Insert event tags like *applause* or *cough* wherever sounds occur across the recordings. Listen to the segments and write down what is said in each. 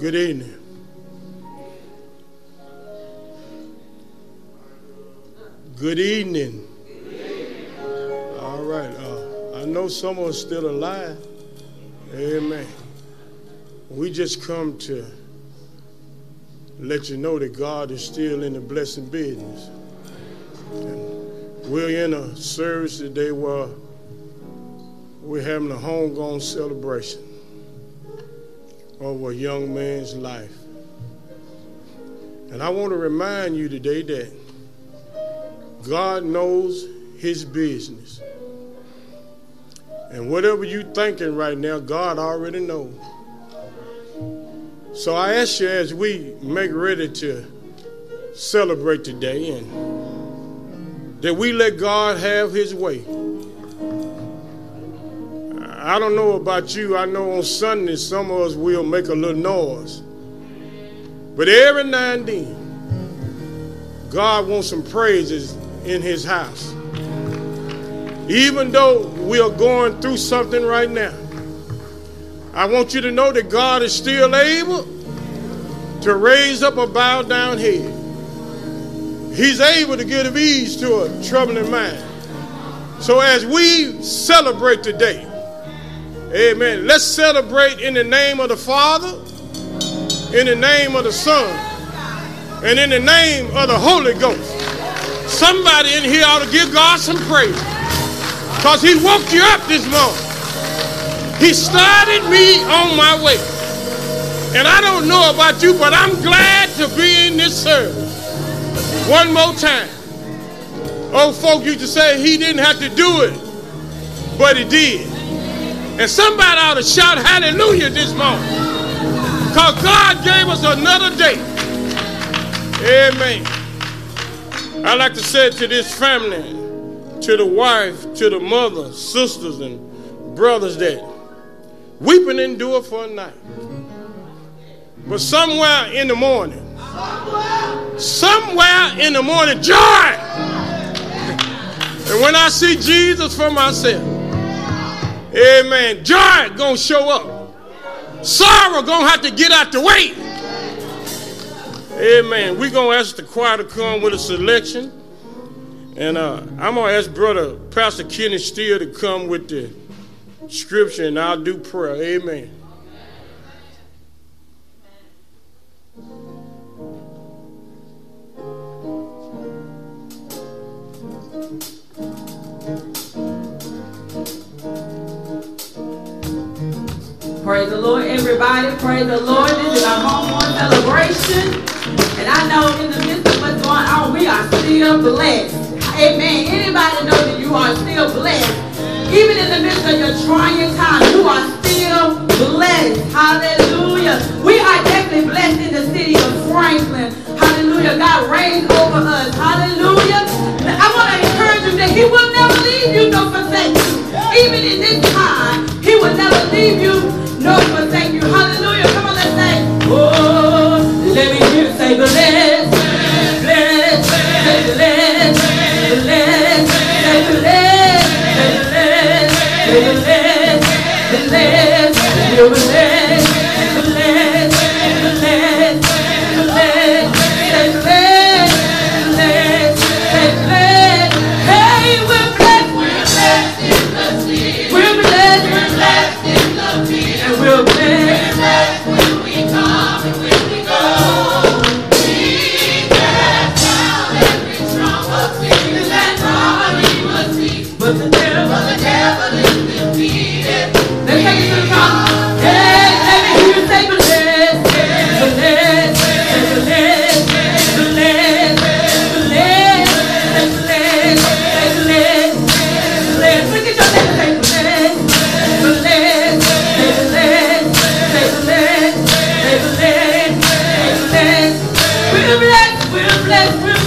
Good evening. Good evening. All right. Uh, I know someone's still alive. Amen. We just come to let you know that God is still in the blessing business. And we're in a service today where we're having a homegrown celebration of a young man's life. And I want to remind you today that God knows his business. And whatever you're thinking right now, God already knows. So I ask you as we make ready to celebrate today and that we let God have his way. I don't know about you. I know on Sunday some of us will make a little noise. But every now and then, God wants some praises in his house. Even though we are going through something right now, I want you to know that God is still able to raise up a bowed down head. He's able to give ease to a troubling mind. So as we celebrate today, amen, let's celebrate in the name of the Father, in the name of the Son, and in the name of the Holy Ghost. Somebody in here ought to give God some praise because He woke you up this morning. He started me on my way. And I don't know about you, but I'm glad to be in this service. One more time. Old folk used to say he didn't have to do it, but he did. And somebody ought to shout hallelujah this morning. Because God gave us another day. Amen. I like to say to this family, to the wife, to the mother, sisters, and brothers that weeping endure for a night. But somewhere in the morning, somewhere in the morning, joy. And when I see Jesus for myself, amen, joy gonna show up. Sorrow gonna have to get out the way. Amen. Going to ask the choir to come with a selection. And uh, I'm to ask Brother Pastor Kenny Steele to come with the scripture, and I'll do prayer. Amen. Praise the Lord, everybody. Praise the Lord. This is our homeborn celebration. And I know in the midst of what's going on, we are still blessed. Amen. Anybody know that you are still blessed? Even in the midst of your trying times, you are still blessed. Hallelujah. We are definitely blessed in the city of Franklin. Hallelujah. God reigns over us. Hallelujah. I want to encourage you that He will never leave you nor forsake you. Even in this time, He will never leave you no thank you. Hallelujah. Come on, let's say, oh, let me hear you say, bless, we're blessed, we're blessed, we're blessed.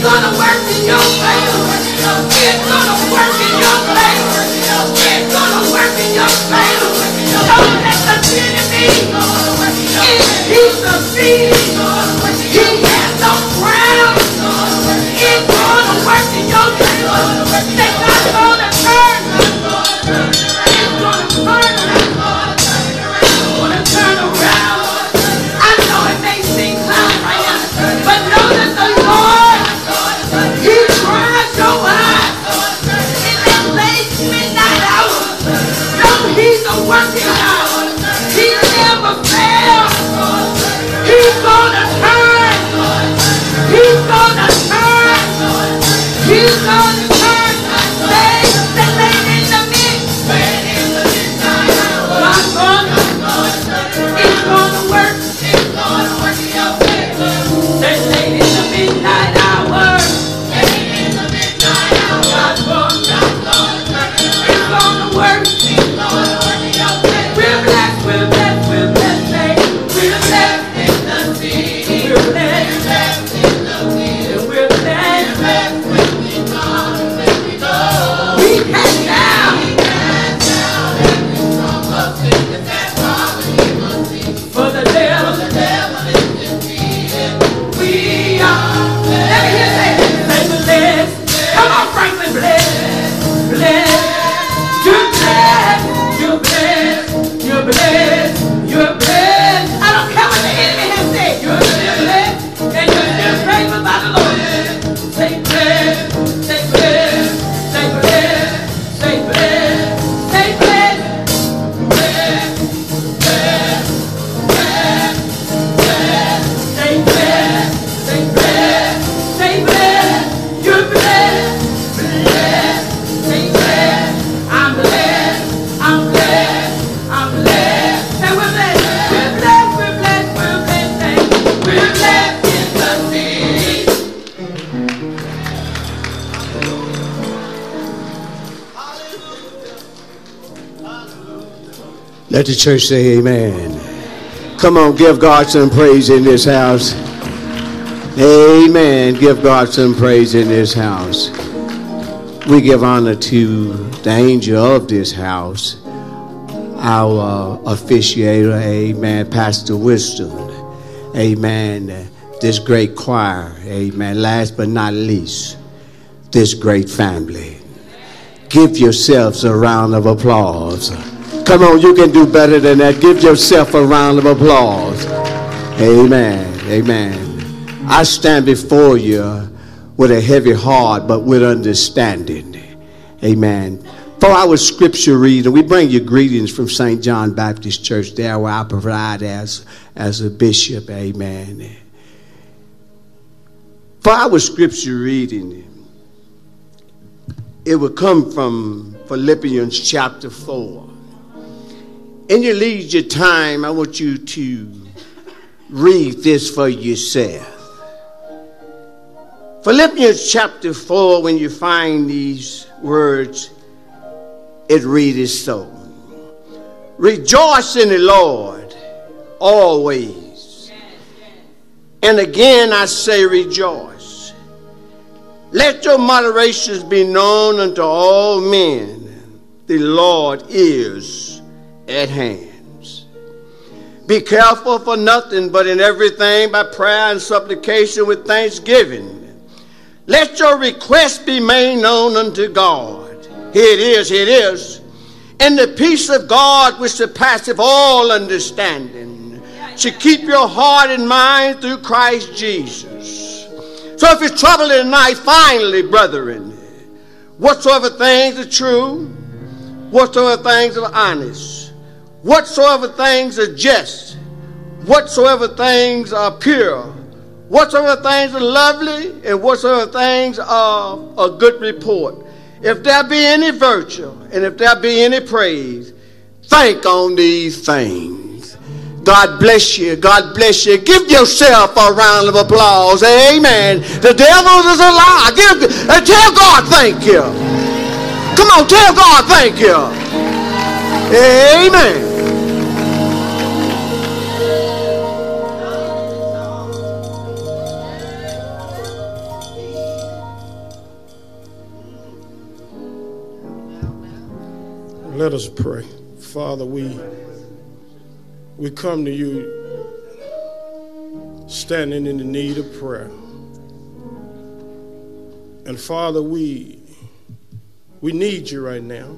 To work in your favor. It's going the church say amen. Come on, give God some praise in this house. Amen. Give God some praise in this house. We give honor to the angel of this house, our uh, officiator, amen, Pastor Wisdom, amen, this great choir, amen, last but not least, this great family. Give yourselves a round of applause. Come on, you can do better than that. Give yourself a round of applause. Amen. Amen. I stand before you with a heavy heart, but with understanding. Amen. For our scripture reading, we bring you greetings from St. John Baptist Church, there where I provide as, as a bishop. Amen. For our scripture reading, it will come from Philippians chapter 4. In your leisure time, I want you to read this for yourself. Philippians chapter 4, when you find these words, it reads so Rejoice in the Lord always. And again I say, rejoice. Let your moderations be known unto all men. The Lord is at hands. Be careful for nothing, but in everything by prayer and supplication with thanksgiving. Let your requests be made known unto God. Here it is, here it is. And the peace of God which surpasseth all understanding should keep your heart and mind through Christ Jesus. So if you're troubled tonight, finally, brethren, whatsoever things are true, whatsoever things are honest, whatsoever things are just, whatsoever things are pure, whatsoever things are lovely, and whatsoever things are a good report. If there be any virtue, and if there be any praise, think on these things. God bless you. God bless you. Give yourself a round of applause. Amen. The devil is a lie. Give, uh, tell God thank you. Come on, tell God thank you. Amen. Let us pray. Father, we we come to you standing in the need of prayer. And Father, we we need you right now.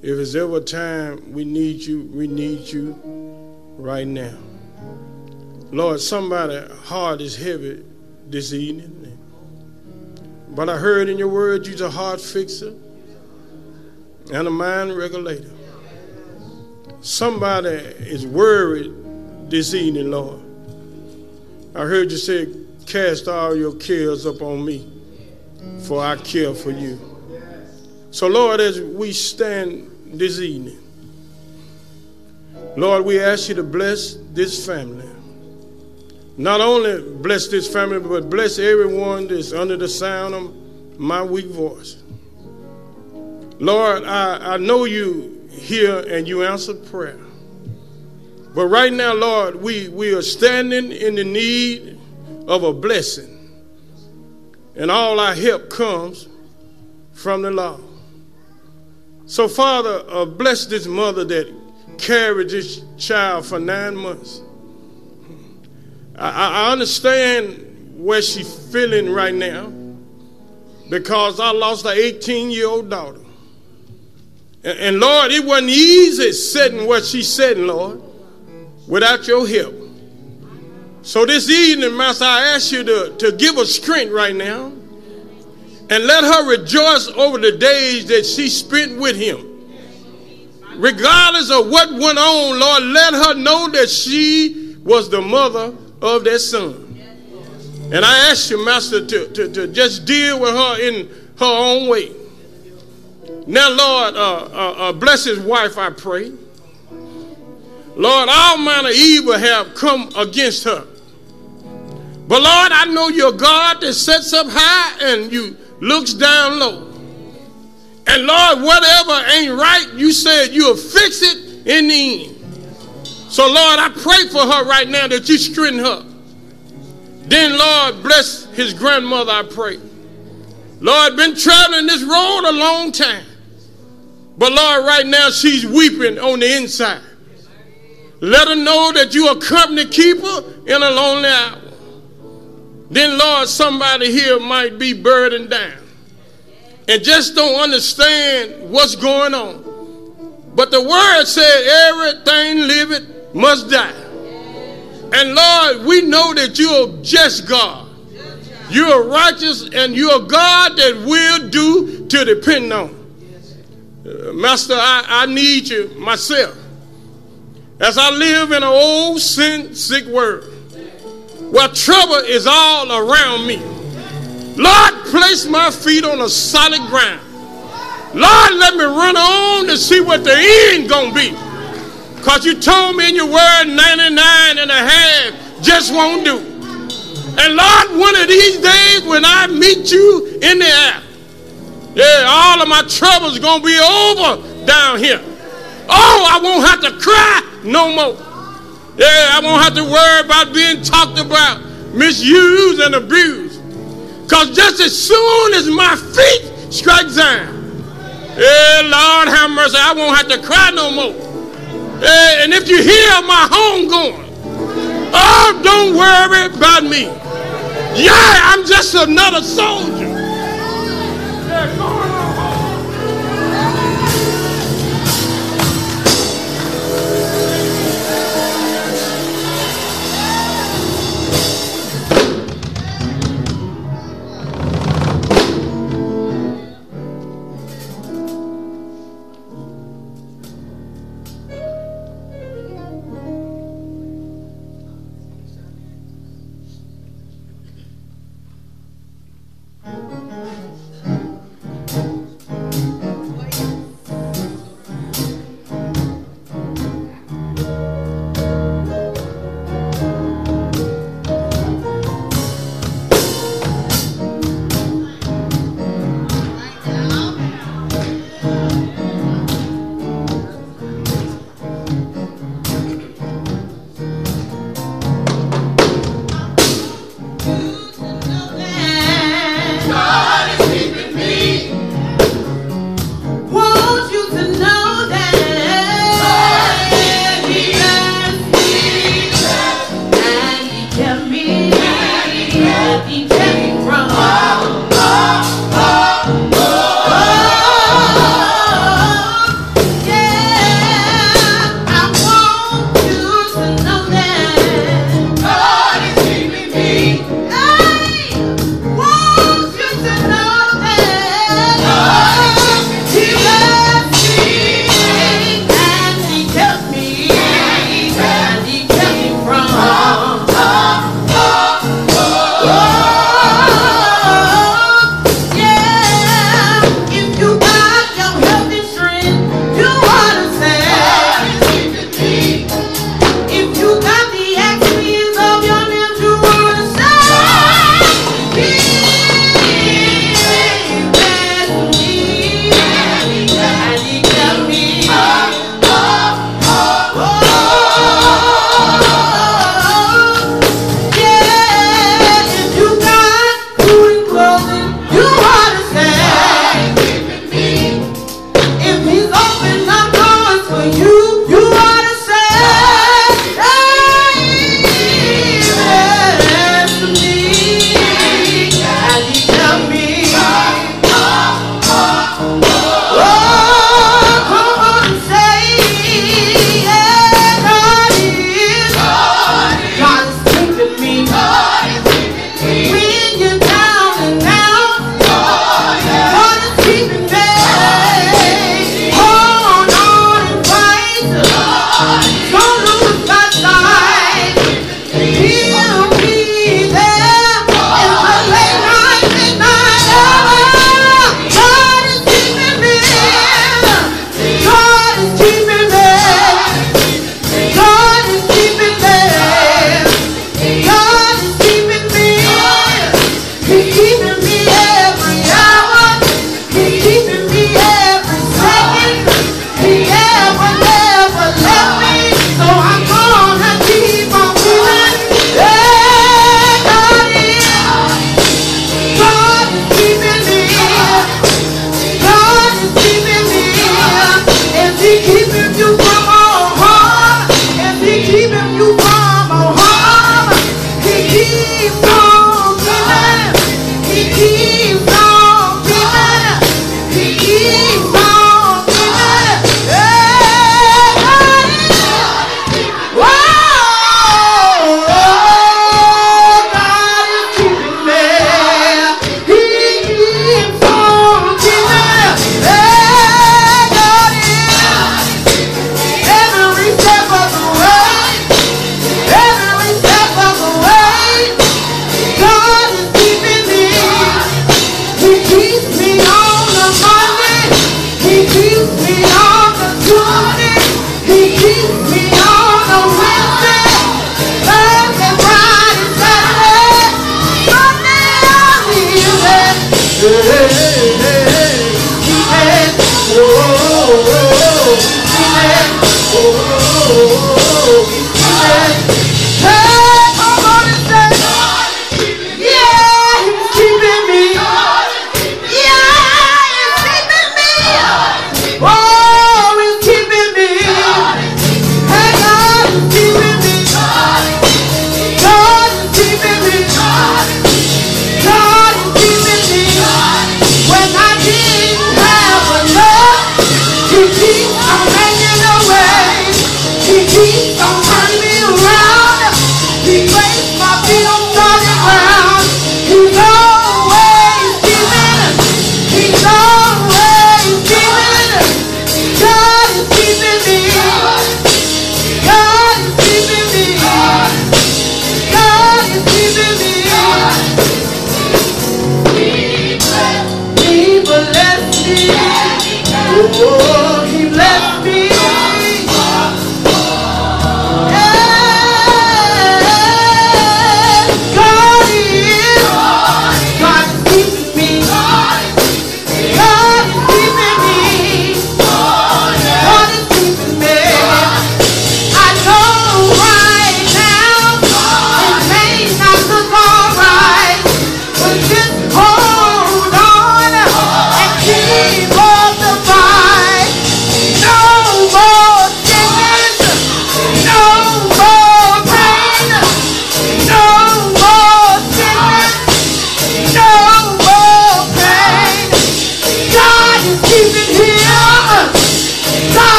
If there's ever a time we need you, we need you right now. Lord, somebody heart is heavy this evening. But I heard in your word you're a heart fixer and a mind regulator. Somebody is worried this evening, Lord. I heard you say, Cast all your cares upon me, for I care for you. So, Lord, as we stand this evening, Lord, we ask you to bless this family. Not only bless this family, but bless everyone that's under the sound of my weak voice. Lord, I, I know you hear and you answer prayer. But right now, Lord, we, we are standing in the need of a blessing. And all our help comes from the Lord. So, Father, uh, bless this mother that carried this child for nine months. I, I understand where she's feeling right now because I lost an 18 year old daughter. And, and Lord, it wasn't easy sitting what she said, Lord, without your help. So this evening, Master, I ask you to, to give her strength right now and let her rejoice over the days that she spent with him. Regardless of what went on, Lord, let her know that she was the mother of that son. And I ask you, Master, to, to, to just deal with her in her own way. Now, Lord, uh, uh, uh, bless his wife, I pray. Lord, all manner of evil have come against her. But Lord, I know you're God that sits up high and you looks down low. And Lord, whatever ain't right, you said you'll fix it in the end. So Lord, I pray for her right now that you strengthen her. Then Lord, bless his grandmother, I pray. Lord, been traveling this road a long time. But Lord, right now she's weeping on the inside. Let her know that you are company keeper in a lonely hour. Then, Lord, somebody here might be burdened down and just don't understand what's going on. But the word said everything living must die. And Lord, we know that you're just God. You're righteous and you're God that will do to depend on. Uh, Master, I, I need you myself. As I live in an old sin sick world where trouble is all around me. Lord, place my feet on a solid ground. Lord, let me run on to see what the end gonna be. Because you told me in your word 99 and a half just won't do. And Lord, one of these days when I meet you in the air, yeah, all of my troubles gonna be over down here. Oh, I won't have to cry no more. Yeah, I won't have to worry about being talked about, misused, and abused. Because just as soon as my feet strike down, yeah, Lord have mercy, I won't have to cry no more. Yeah, and if you hear my home going, oh, don't worry about me. Yeah, I'm just another soldier.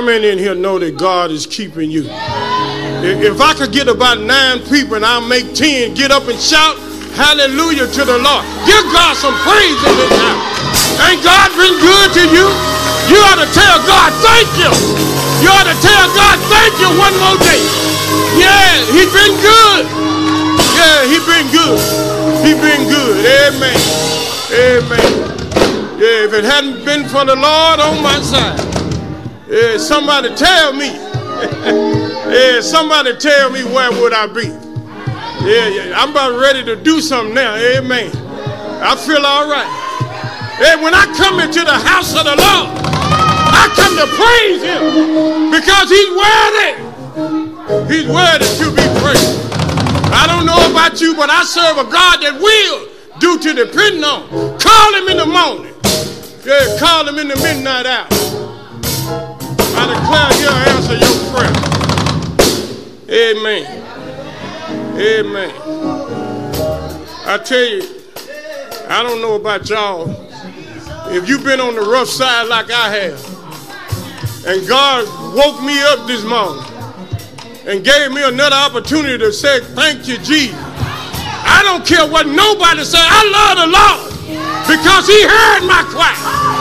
How many in here know that God is keeping you? If I could get about nine people and I'll make ten get up and shout hallelujah to the Lord. Give God some praise in this house. Ain't God been good to you? You ought to tell God thank you. You ought to tell God thank you one more day. Yeah, he's been good. Yeah, he been good. He been good. Amen. Amen. Yeah, if it hadn't been for the Lord on my side, yeah, somebody tell me. *laughs* yeah, somebody tell me where would I be? Yeah, yeah. I'm about ready to do something now. Amen. I feel all right. Hey, when I come into the house of the Lord, I come to praise him because he's worthy. He's worthy to be praised. I don't know about you, but I serve a God that will do to depend on. Call him in the morning. Yeah, call him in the midnight hour. I declare he'll answer your prayer. Amen. Amen. I tell you, I don't know about y'all. If you've been on the rough side like I have, and God woke me up this morning and gave me another opportunity to say, Thank you, Jesus. I don't care what nobody say. I love the Lord because He heard my cry.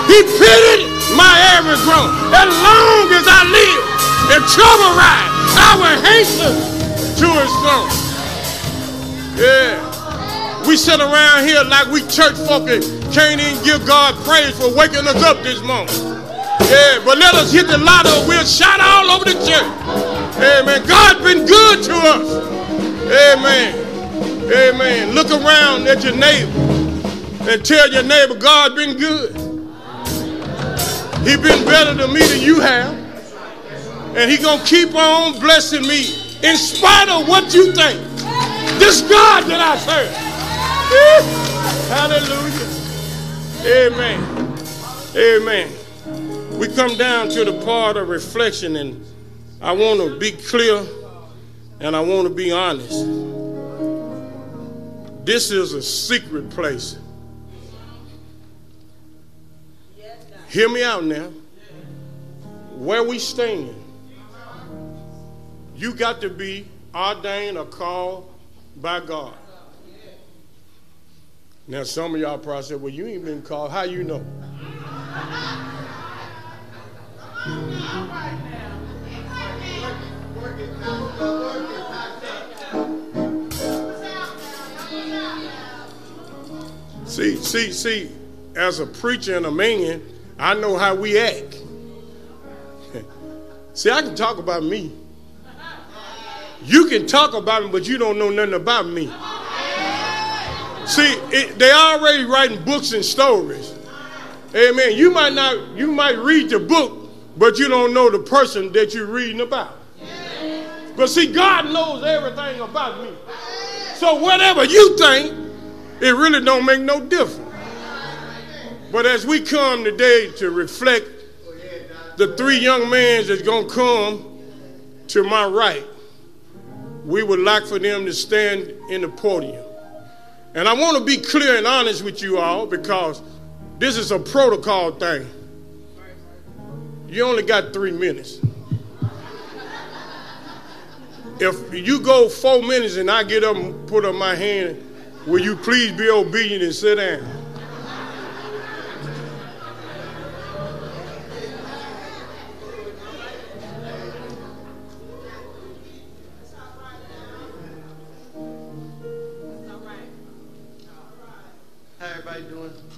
He pitied my every groan. As long as I live, if trouble rise, I will hasten to his throne. Yeah. We sit around here like we church and can't even give God praise for waking us up this morning. Yeah, but let us hit the lotto. We'll shout all over the church. Amen. God's been good to us. Amen. Amen. Look around at your neighbor and tell your neighbor God's been good. He been better to me than you have. And he gonna keep on blessing me in spite of what you think. This God that I serve. Hallelujah. Amen. Amen. We come down to the part of reflection, and I want to be clear and I want to be honest. This is a secret place. Hear me out now. Where we staying, you got to be ordained or called by God. Now, some of y'all probably said, well, you ain't been called. How you know? See, see, see, as a preacher and a man, I know how we act. *laughs* See, I can talk about me. You can talk about me, but you don't know nothing about me. See, it, they already writing books and stories. Amen. You might not, you might read the book, but you don't know the person that you're reading about. But see, God knows everything about me. So whatever you think, it really don't make no difference. But as we come today to reflect the three young men that's going to come to my right, we would like for them to stand in the podium. And I want to be clear and honest with you all because this is a protocol thing. You only got three minutes. If you go four minutes and I get up and put up my hand, will you please be obedient and sit down? Person.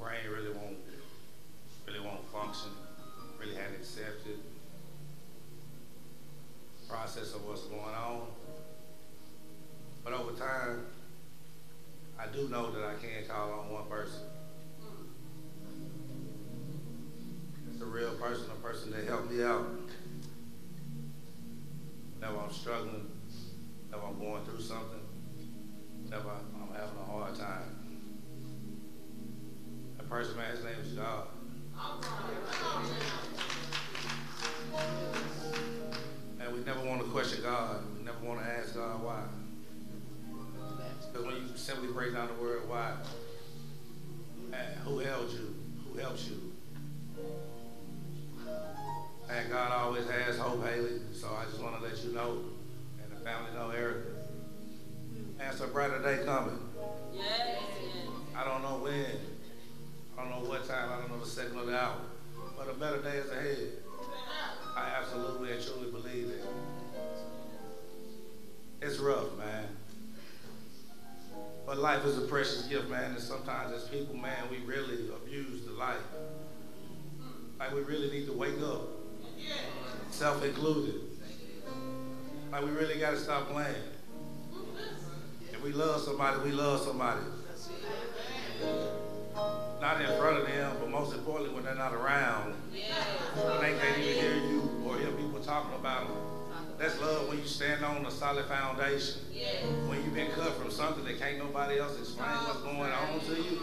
Brain really won't really won't function, really hadn't accepted process of what's going on. But over time, I do know that I can call on one person. It's a real person, a person that helped me out. Whenever I'm struggling, whenever I'm going through something, Person, man, his name is God. And we never want to question God. We never want to ask God why. Because when you simply break down the word why, who held you? Who helps you? And God always has hope, Haley. So I just want to let you know, and the family know, Erica. And a brighter day coming. Time. I don't know the second or the hour. But a better day is ahead. I absolutely and truly believe it. It's rough, man. But life is a precious gift, man. And sometimes as people, man, we really abuse the life. Like we really need to wake up. Self included. Like we really got to stop playing. If we love somebody, we love somebody. Not in front of them, but most importantly when they're not around. When they can't even hear you or hear people talking about them. That's love when you stand on a solid foundation. When you've been cut from something that can't nobody else explain what's going on to you,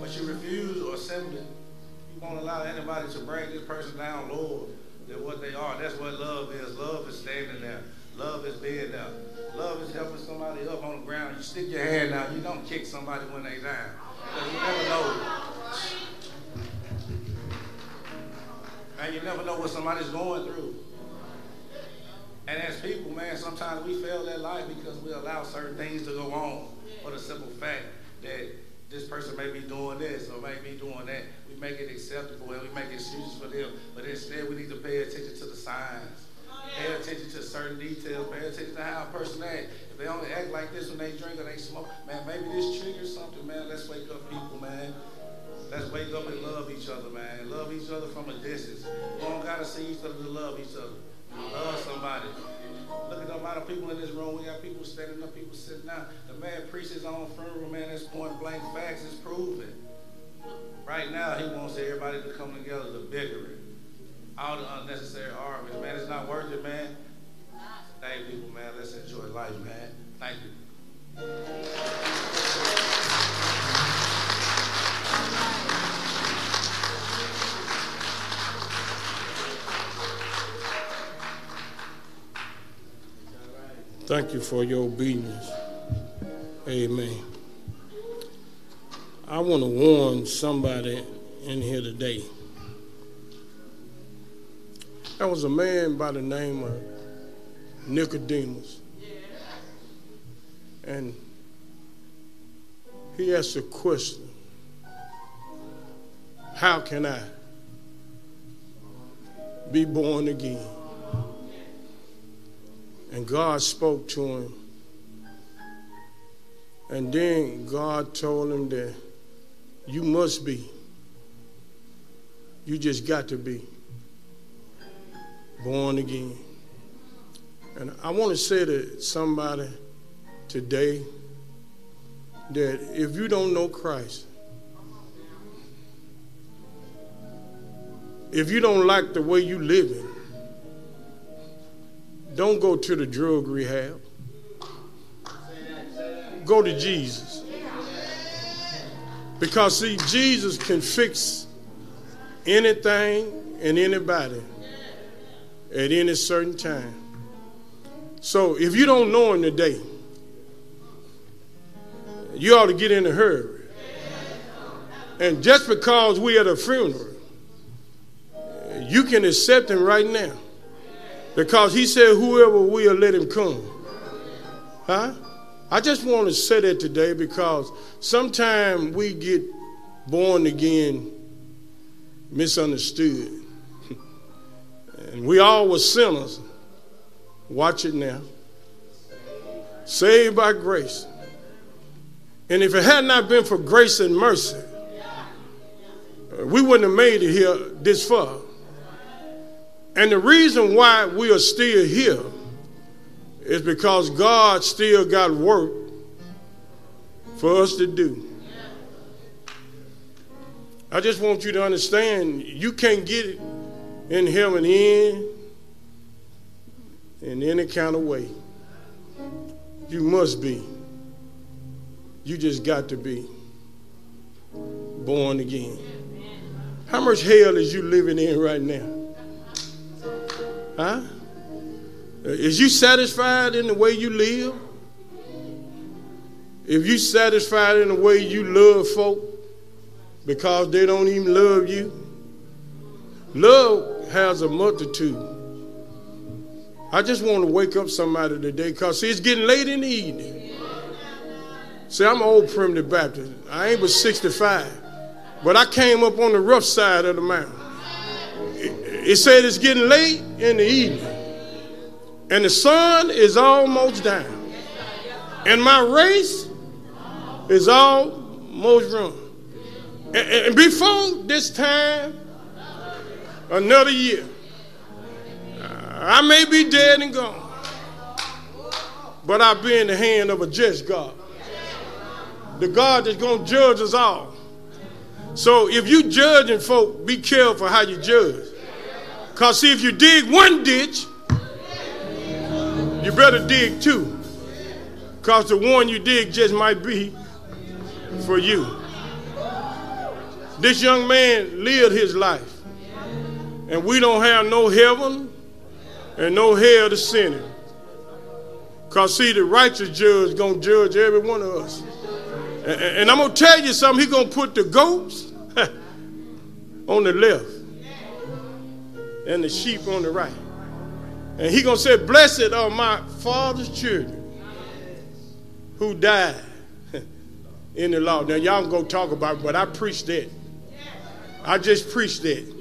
but you refuse or simply you won't allow anybody to bring this person down lower than what they are. That's what love is. Love is standing there. Love is being there. Love is helping somebody up on the ground. You stick your hand out. You don't kick somebody when they down. Because you never know. And you never know what somebody's going through. And as people, man, sometimes we fail that life because we allow certain things to go on for the simple fact that this person may be doing this or may be doing that. We make it acceptable and we make excuses for them. But instead, we need to pay attention to the signs. Pay attention to certain details. Pay attention to how a person acts. If they only act like this when they drink or they smoke, man, maybe this triggers something, man. Let's wake up people, man. Let's wake up and love each other, man. Love each other from a distance. We don't gotta see each other to love each other. Love somebody. Look at the amount of people in this room. We got people standing up, people sitting down. The man preaches his own funeral, man. That's point blank facts. It's proven. Right now, he wants everybody to come together to bicker it. All the unnecessary arguments, man. It's not worth it, man. Thank you, people, man. Let's enjoy life, man. Thank you. Thank you for your obedience. Amen. I want to warn somebody in here today. There was a man by the name of Nicodemus. And he asked a question How can I be born again? And God spoke to him. And then God told him that you must be. You just got to be born again. And I want to say to somebody today that if you don't know Christ, if you don't like the way you living, don't go to the drug rehab. Go to Jesus. Because see, Jesus can fix anything and anybody at any certain time. So if you don't know him today, you ought to get in a hurry. And just because we at a funeral, you can accept him right now. Because he said, whoever will, let him come. Huh? I just want to say that today because sometimes we get born again misunderstood. And we all were sinners. Watch it now. Saved by grace. And if it had not been for grace and mercy, we wouldn't have made it here this far. And the reason why we are still here is because God still got work for us to do. I just want you to understand you can't get in heaven in in any kind of way. You must be. You just got to be born again. How much hell is you living in right now? Huh? Is you satisfied in the way you live? If you satisfied in the way you love folk because they don't even love you, love has a multitude. I just want to wake up somebody today because see, it's getting late in the evening. See, I'm an old primitive Baptist. I ain't but 65. But I came up on the rough side of the mountain. It, it said it's getting late in the evening. And the sun is almost down. And my race is almost run. And, and before this time, another year, uh, I may be dead and gone. But I'll be in the hand of a just God. The God that's going to judge us all. So if you judging folk, be careful how you judge. Because see, if you dig one ditch, you better dig two. Because the one you dig just might be for you. This young man lived his life. And we don't have no heaven and no hell to send him. Because see, the righteous judge going to judge every one of us. And, and I'm going to tell you something. He's going to put the goats *laughs* on the left and the sheep on the right. And he gonna say, Blessed are my father's children who died *laughs* in the law. Now y'all go talk about it, but I preached that. I just preached that.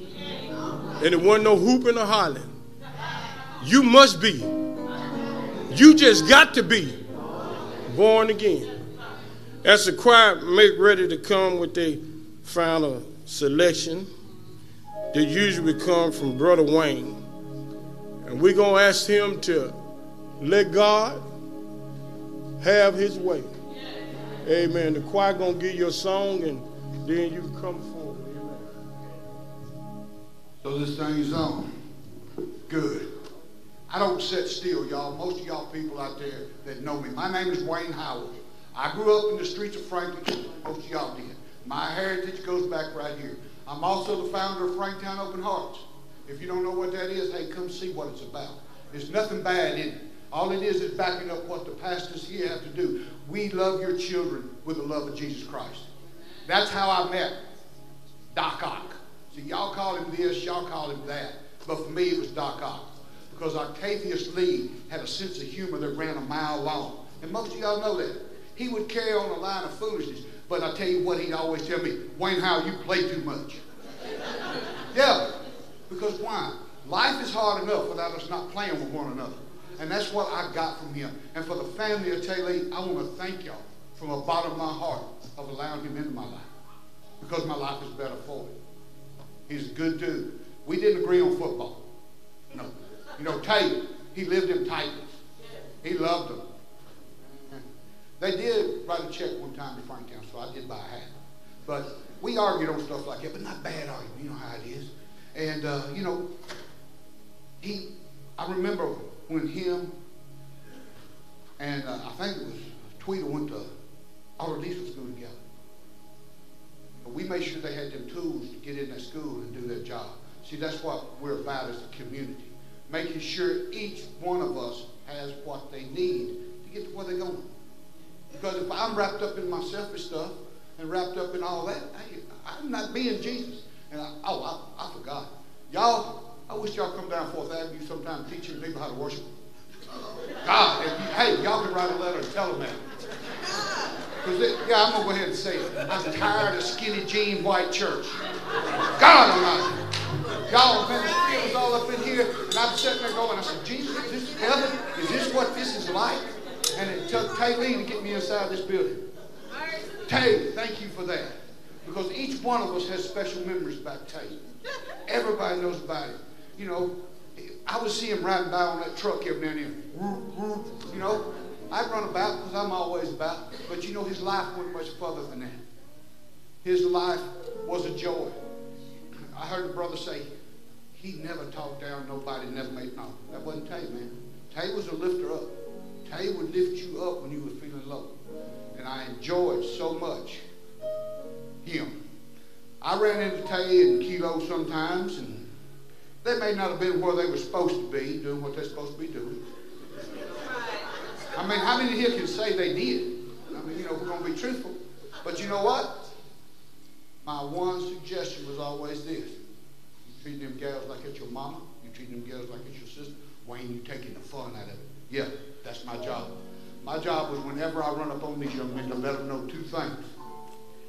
And it wasn't no hooping or hollering. You must be. You just got to be born again. As the choir make ready to come with their final selection, they usually come from Brother Wayne. And we're going to ask him to let God have his way. Amen. The choir going to give you a song and then you come. So this thing's on. Good. I don't sit still, y'all. Most of y'all people out there that know me. My name is Wayne Howard. I grew up in the streets of Franklin. Most of y'all did. My heritage goes back right here. I'm also the founder of Franktown Open Hearts. If you don't know what that is, hey, come see what it's about. There's nothing bad in it. All it is is backing up what the pastors here have to do. We love your children with the love of Jesus Christ. That's how I met Doc Ock. See, y'all call him this, y'all call him that. But for me, it was Doc Ock. Because Octavius Lee had a sense of humor that ran a mile long. And most of y'all know that. He would carry on a line of foolishness. But I tell you what, he'd always tell me, Wayne Howard, you play too much. *laughs* yeah. Because why? Life is hard enough without us not playing with one another. And that's what I got from him. And for the family of Taylor, I want to thank y'all from the bottom of my heart of allowing him into my life. Because my life is better for it. He's a good dude. We didn't agree on football. No. You know, Tate, he lived in Titans. He loved them. They did write a check one time to Franktown, so I did buy a hat. But we argued on stuff like that, but not bad argument. You know how it is. And, uh, you know, he, I remember when him and uh, I think it was Tweedle went to Auto Diesel school together. But we made sure they had them tools to get in that school and do their job. See, that's what we're about as a community. Making sure each one of us has what they need to get to where they're going. Because if I'm wrapped up in my selfish stuff and wrapped up in all that, I, am not being Jesus. And I, oh, I, I forgot. Y'all, I wish y'all come down Fourth Avenue sometime teaching people how to worship. God, you, hey, y'all can write a letter and tell them that. It, yeah, I'm gonna go ahead and say it. I'm tired of skinny jean white church. God Almighty. Y'all, man, the was all up in here, and I'm sitting there going, I said, Jesus, is this heaven? Is this what this is like? And it took Tay Lee to get me inside this building. Tay, thank you for that. Because each one of us has special memories about Tay. Everybody knows about it. You know, I would see him riding by on that truck every now and then. You know, I'd run about because I'm always about. But you know, his life went much further than that. His life was a joy. I heard a brother say, he never talked down nobody, never made no. That wasn't Tay, man. Tay was a lifter up. Tay would lift you up when you were feeling low. And I enjoyed so much him. I ran into Tay and Kilo sometimes, and they may not have been where they were supposed to be, doing what they're supposed to be doing. I mean, how many here can say they did? I mean, you know, we're going to be truthful. But you know what? My one suggestion was always this. You treat them gals like it's your mama. You treat them gals like it's your sister. Wayne, you taking the fun out of it. Yeah, that's my job. My job was whenever I run up on these young men to let them know two things.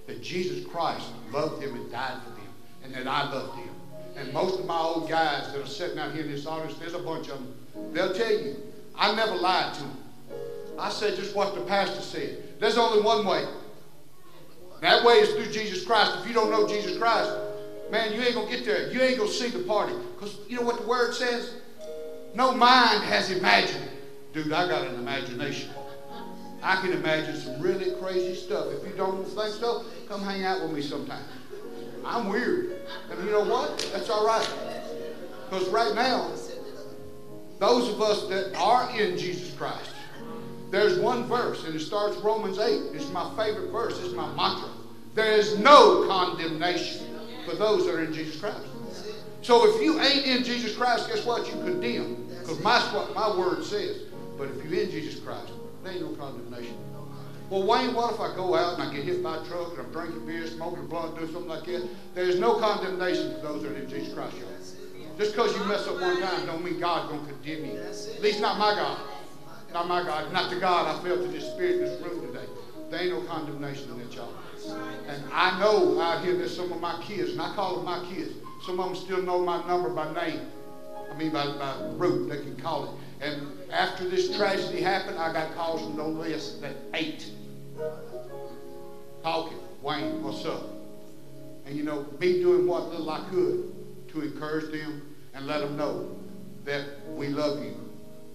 That Jesus Christ loved them and died for them. And that I loved them. And most of my old guys that are sitting out here in this audience, there's a bunch of them, they'll tell you, I never lied to them. I said just what the pastor said. There's only one way. That way is through Jesus Christ. If you don't know Jesus Christ, man, you ain't going to get there. You ain't going to see the party. Because you know what the word says? No mind has imagined. Dude, I got an imagination. I can imagine some really crazy stuff. If you don't think so, come hang out with me sometime. I'm weird. And you know what? That's all right. Because right now, those of us that are in Jesus Christ, there's one verse, and it starts Romans 8. It's my favorite verse. It's my mantra. There is no condemnation for those that are in Jesus Christ. So if you ain't in Jesus Christ, guess what? You condemn. Because that's what my word says. But if you're in Jesus Christ, there ain't no condemnation. Well, Wayne, what if I go out and I get hit by a truck and I'm drinking beer, smoking blunt, doing something like that? There's no condemnation for those that are in Jesus Christ, y'all. Just because you mess up one time don't mean God's going to condemn you. At least not my God. Not my God, not the God I felt in this spirit in this room today. There ain't no condemnation in that, y'all. And I know out here there's some of my kids, and I call them my kids. Some of them still know my number by name. I mean, by, by root, they can call it. And after this tragedy happened, I got calls from no less than eight. Talking, Wayne, what's up? And you know, me doing what little I could to encourage them and let them know that we love you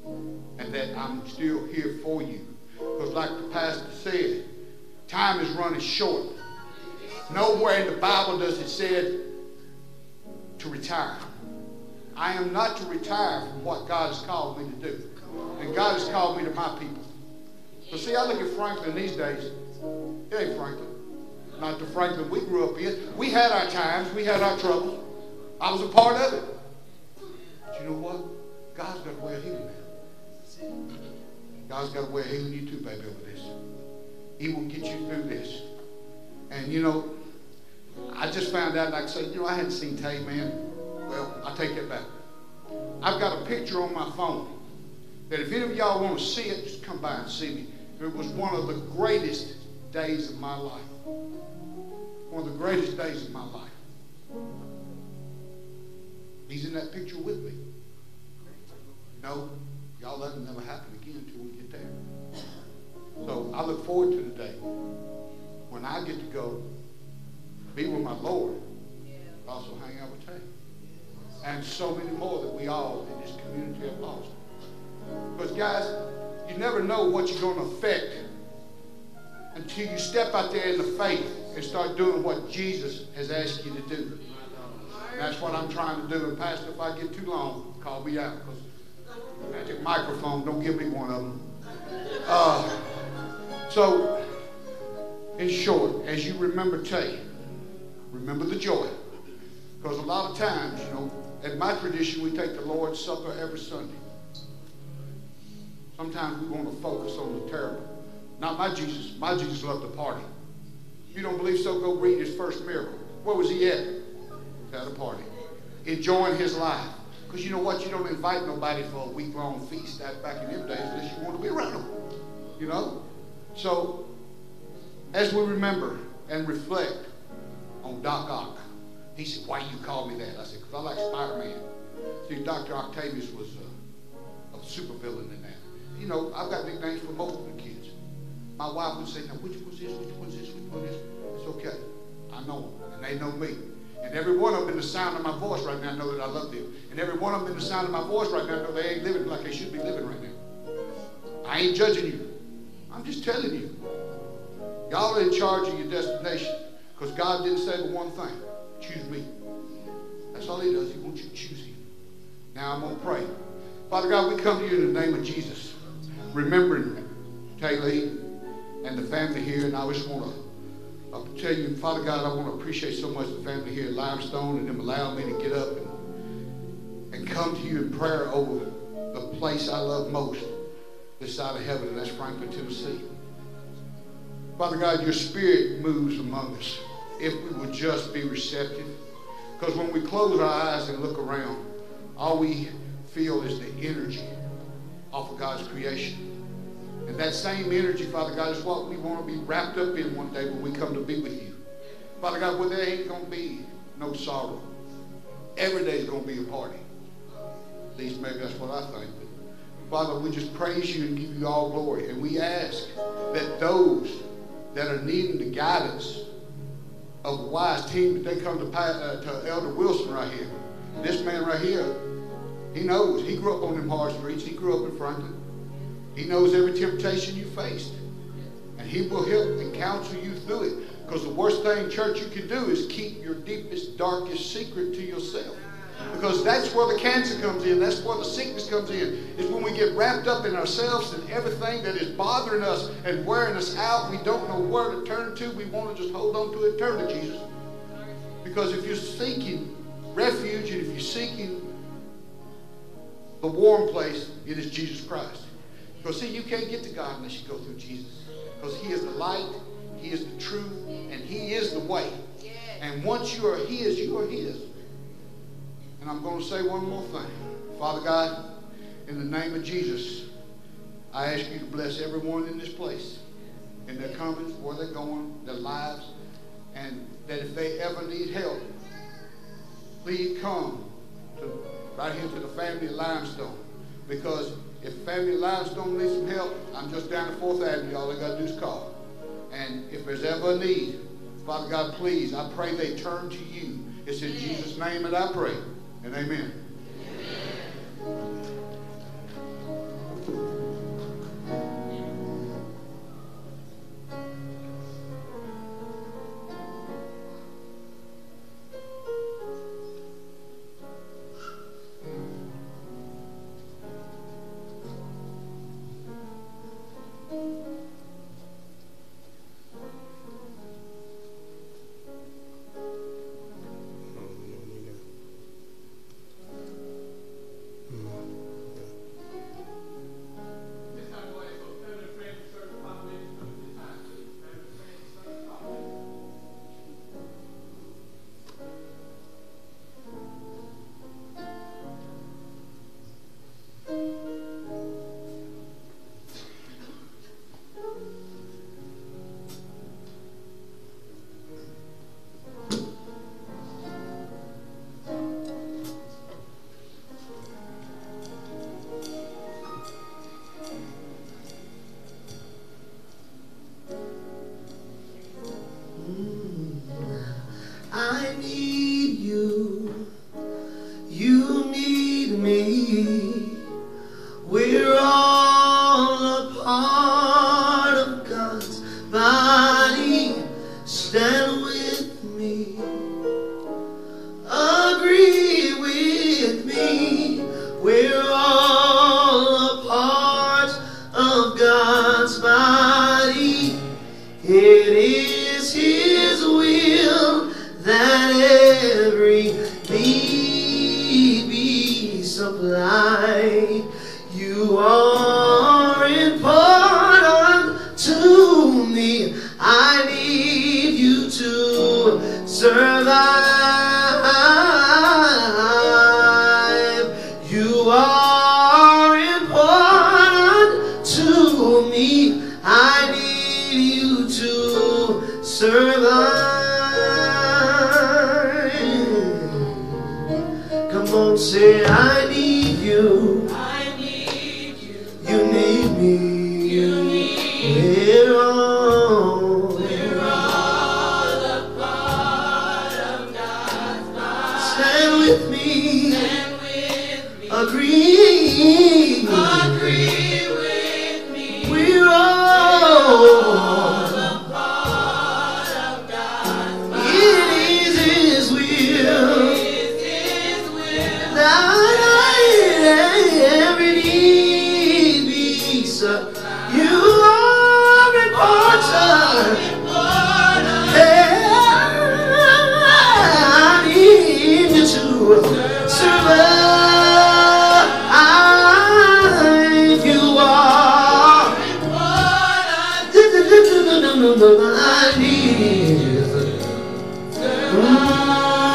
and that I'm still here for you. Because like the pastor said, time is running short. Nowhere in the Bible does it say to retire. I am not to retire from what God has called me to do. And God has called me to my people. But see, I look at Franklin these days. It ain't Franklin. Not the Franklin we grew up in. We had our times. We had our troubles. I was a part of it. But you know what? God's got a way of healing. God's got a way of healing you too, baby, over this. He will get you through this. And you know, I just found out, like I said, you know, I hadn't seen Tay, man. Well, I take that back. I've got a picture on my phone that if any of y'all want to see it, just come by and see me. It was one of the greatest days of my life. One of the greatest days of my life. He's in that picture with me. No, y'all it never happen again until we get there. So I look forward to the day when I get to go be with my Lord, also hang out with Tay. And so many more that we all in this community have lost. Because, guys, you never know what you're going to affect until you step out there in the faith and start doing what Jesus has asked you to do. And that's what I'm trying to do. And, Pastor, if I get too long, call me out. Because magic microphone, don't give me one of them. Uh, so, in short, as you remember Tay, remember the joy. Because a lot of times, you know, in my tradition, we take the Lord's Supper every Sunday. Sometimes we want to focus on the terrible. Not my Jesus. My Jesus loved to party. If you don't believe so, go read his first miracle. Where was he at? At a party. Enjoying his life. Because you know what? You don't invite nobody for a week-long feast back in them days unless you want to be around them. You know? So, as we remember and reflect on Doc Ock, he said, why you call me that? I said, because I like Spider-Man. See, Dr. Octavius was a, a supervillain in that. You know, I've got nicknames for most of the kids. My wife would say, now, which one's this, which one's this, which one is It's okay. I know them, and they know me. And every one of them in the sound of my voice right now know that I love them. And every one of them in the sound of my voice right now know they ain't living like they should be living right now. I ain't judging you. I'm just telling you. Y'all are in charge of your destination. Because God didn't say but one thing. Choose me. That's all he does. He wants you to choose him. Now I'm going to pray. Father God, we come to you in the name of Jesus. Remembering Taylor and the family here. And I just want to I'll tell you, Father God, I want to appreciate so much the family here at Limestone and them allowing me to get up and, and come to you in prayer over the place I love most this side of heaven, and that's Franklin, Tennessee. Father God, your spirit moves among us if we would just be receptive. Because when we close our eyes and look around, all we feel is the energy off of God's creation. And that same energy, Father God, is what we want to be wrapped up in one day when we come to be with you. Father God, where there ain't going to be no sorrow. Every day is going to be a party. At least maybe that's what I think. Father, we just praise you and give you all glory. And we ask that those that are needing the guidance of a wise team, that they come to, uh, to Elder Wilson right here. This man right here, he knows. He grew up on them hard streets. He grew up in Franklin. He knows every temptation you faced. And he will help and counsel you through it. Because the worst thing, church, you can do is keep your deepest, darkest secret to yourself. Because that's where the cancer comes in. That's where the sickness comes in. Is when we get wrapped up in ourselves and everything that is bothering us and wearing us out. We don't know where to turn to. We want to just hold on to it. Turn to Jesus. Because if you're seeking refuge and if you're seeking the warm place, it is Jesus Christ. Because see, you can't get to God unless you go through Jesus. Because he is the light, he is the truth, and he is the way. And once you are his, you are his. And I'm going to say one more thing. Father God, in the name of Jesus, I ask you to bless everyone in this place, in their comings, where they're going, their lives, and that if they ever need help, please come to right here to the family of Limestone. Because if family lives don't need some help, I'm just down at 4th Avenue. All they got to do is call. And if there's ever a need, Father God, please, I pray they turn to you. It's in Jesus' name that I pray. And amen.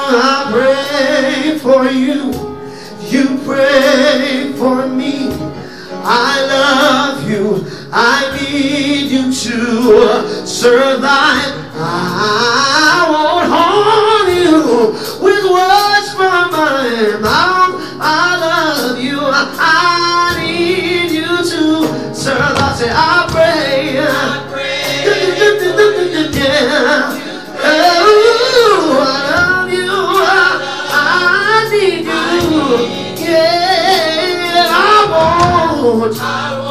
I pray for you. You pray for me. I love you. I need you to survive. I Lord.